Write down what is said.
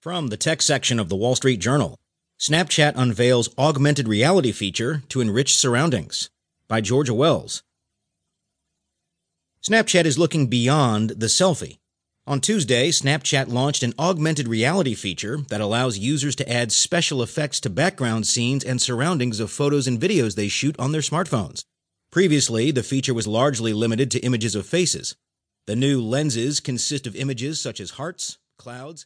From the tech section of the Wall Street Journal Snapchat unveils augmented reality feature to enrich surroundings by Georgia Wells. Snapchat is looking beyond the selfie. On Tuesday, Snapchat launched an augmented reality feature that allows users to add special effects to background scenes and surroundings of photos and videos they shoot on their smartphones. Previously, the feature was largely limited to images of faces. The new lenses consist of images such as hearts, clouds,